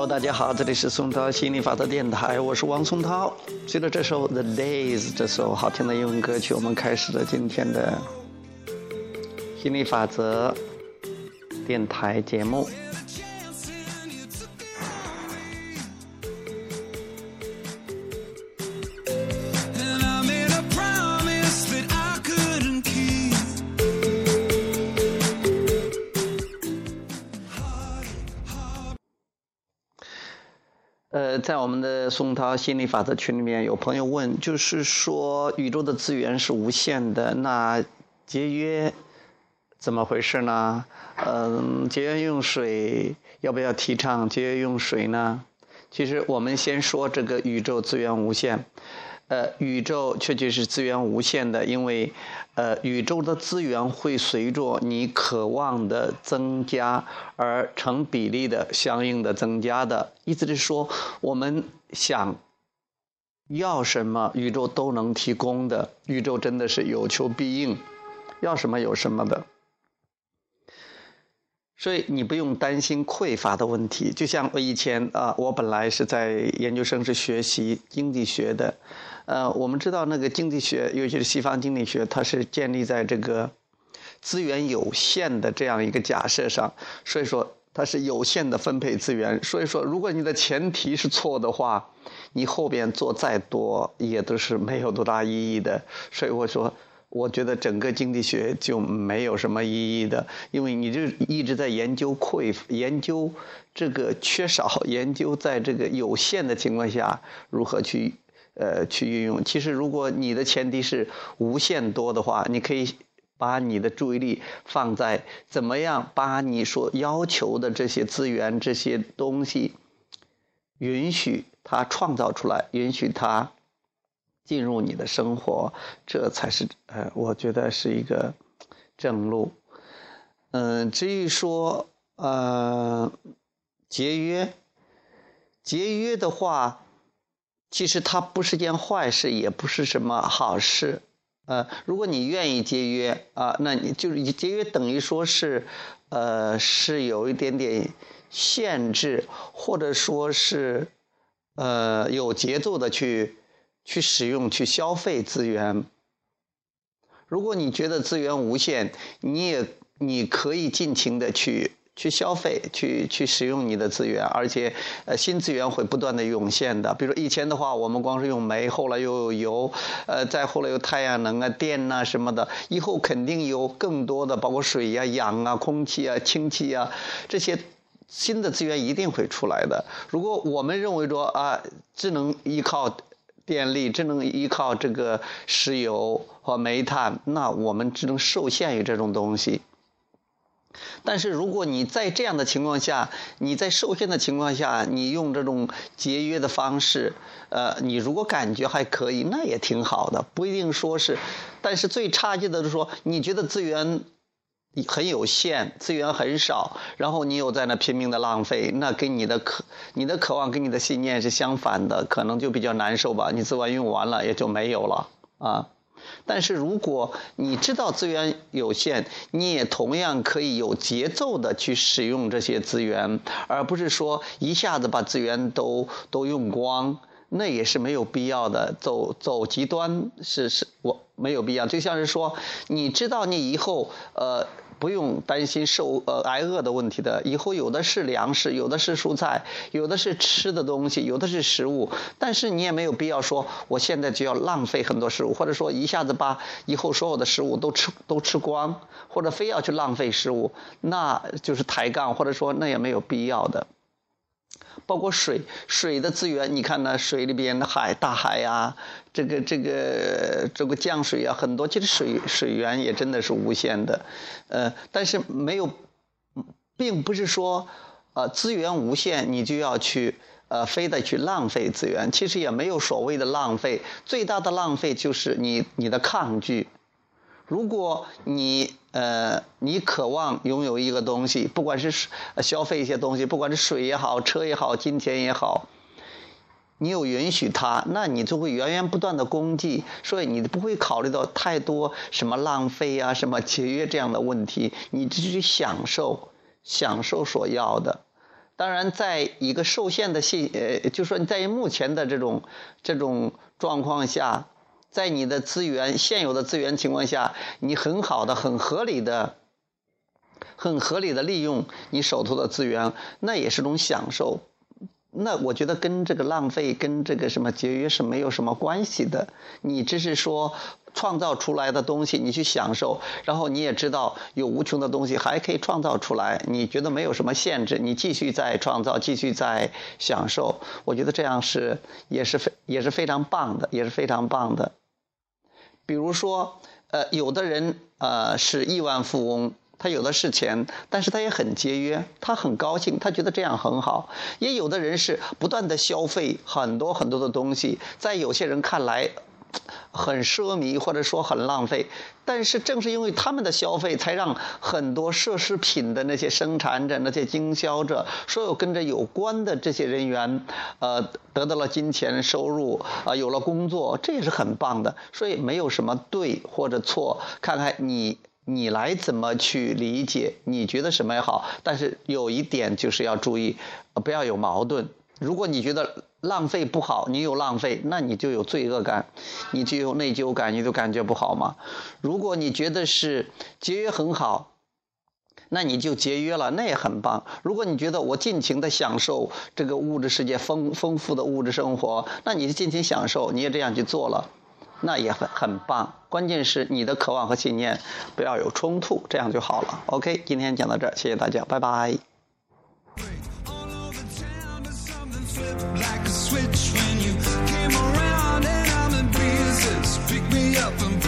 Hello，大家好，这里是松涛心理法则电台，我是王松涛。随着这首《The Days》这首好听的英文歌曲，我们开始了今天的心理法则电台节目。呃，在我们的宋涛心理法则群里面，有朋友问，就是说宇宙的资源是无限的，那节约怎么回事呢？嗯，节约用水要不要提倡节约用水呢？其实我们先说这个宇宙资源无限。呃，宇宙确确是资源无限的，因为，呃，宇宙的资源会随着你渴望的增加而成比例的相应的增加的。意思是说，我们想要什么，宇宙都能提供的。宇宙真的是有求必应，要什么有什么的。所以你不用担心匮乏的问题。就像我以前啊，我本来是在研究生是学习经济学的。呃，我们知道那个经济学，尤其是西方经济学，它是建立在这个资源有限的这样一个假设上，所以说它是有限的分配资源。所以说，如果你的前提是错的话，你后边做再多也都是没有多大意义的。所以我说，我觉得整个经济学就没有什么意义的，因为你就一直在研究匮，研究这个缺少，研究在这个有限的情况下如何去。呃，去运用。其实，如果你的前提是无限多的话，你可以把你的注意力放在怎么样把你所要求的这些资源、这些东西，允许它创造出来，允许它进入你的生活，这才是呃，我觉得是一个正路。嗯，至于说呃节约，节约的话。其实它不是件坏事，也不是什么好事，呃，如果你愿意节约啊，那你就是节约等于说是，呃，是有一点点限制，或者说是，呃，有节奏的去去使用、去消费资源。如果你觉得资源无限，你也你可以尽情的去。去消费，去去使用你的资源，而且，呃，新资源会不断的涌现的。比如以前的话，我们光是用煤，后来又有油，呃，再后来有太阳能啊、电呐什么的，以后肯定有更多的，包括水呀、氧啊、空气啊、氢气啊这些新的资源一定会出来的。如果我们认为说啊，只能依靠电力，只能依靠这个石油和煤炭，那我们只能受限于这种东西。但是，如果你在这样的情况下，你在受限的情况下，你用这种节约的方式，呃，你如果感觉还可以，那也挺好的，不一定说是。但是最差劲的是说，你觉得资源很有限，资源很少，然后你又在那拼命的浪费，那跟你的渴、你的渴望跟你的信念是相反的，可能就比较难受吧。你资源用完了，也就没有了啊。但是如果你知道资源有限，你也同样可以有节奏的去使用这些资源，而不是说一下子把资源都都用光，那也是没有必要的。走走极端是是我没有必要。就像是说，你知道你以后呃。不用担心受呃挨饿的问题的，以后有的是粮食，有的是蔬菜，有的是吃的东西，有的是食物。但是你也没有必要说，我现在就要浪费很多食物，或者说一下子把以后所有的食物都吃都吃光，或者非要去浪费食物，那就是抬杠，或者说那也没有必要的。包括水，水的资源，你看呢？水里边的海，大海呀，这个这个这个降水啊，很多。其实水水源也真的是无限的，呃，但是没有，并不是说，呃，资源无限，你就要去呃，非得去浪费资源。其实也没有所谓的浪费，最大的浪费就是你你的抗拒。如果你呃，你渴望拥有一个东西，不管是消费一些东西，不管是水也好，车也好，金钱也好，你有允许它，那你就会源源不断的供给，所以你不会考虑到太多什么浪费啊、什么节约这样的问题，你只去享受，享受所要的。当然，在一个受限的信，呃，就说你在目前的这种这种状况下，在你的资源现有的资源情况下，你很好的、很合理的、很合理的利用你手头的资源，那也是种享受。那我觉得跟这个浪费、跟这个什么节约是没有什么关系的。你只是说创造出来的东西，你去享受，然后你也知道有无穷的东西还可以创造出来，你觉得没有什么限制，你继续在创造，继续在享受。我觉得这样是也是非也是非常棒的，也是非常棒的。比如说，呃，有的人呃是亿万富翁。他有的是钱，但是他也很节约，他很高兴，他觉得这样很好。也有的人是不断的消费很多很多的东西，在有些人看来很奢靡或者说很浪费，但是正是因为他们的消费，才让很多奢侈品的那些生产者、那些经销者，所有跟着有关的这些人员，呃，得到了金钱收入，啊，有了工作，这也是很棒的。所以没有什么对或者错，看看你。你来怎么去理解？你觉得什么也好，但是有一点就是要注意，不要有矛盾。如果你觉得浪费不好，你有浪费，那你就有罪恶感，你就有内疚感，你就感觉不好嘛。如果你觉得是节约很好，那你就节约了，那也很棒。如果你觉得我尽情的享受这个物质世界丰丰富的物质生活，那你就尽情享受，你也这样去做了。那也很很棒，关键是你的渴望和信念不要有冲突，这样就好了。OK，今天讲到这儿，谢谢大家，拜拜。up and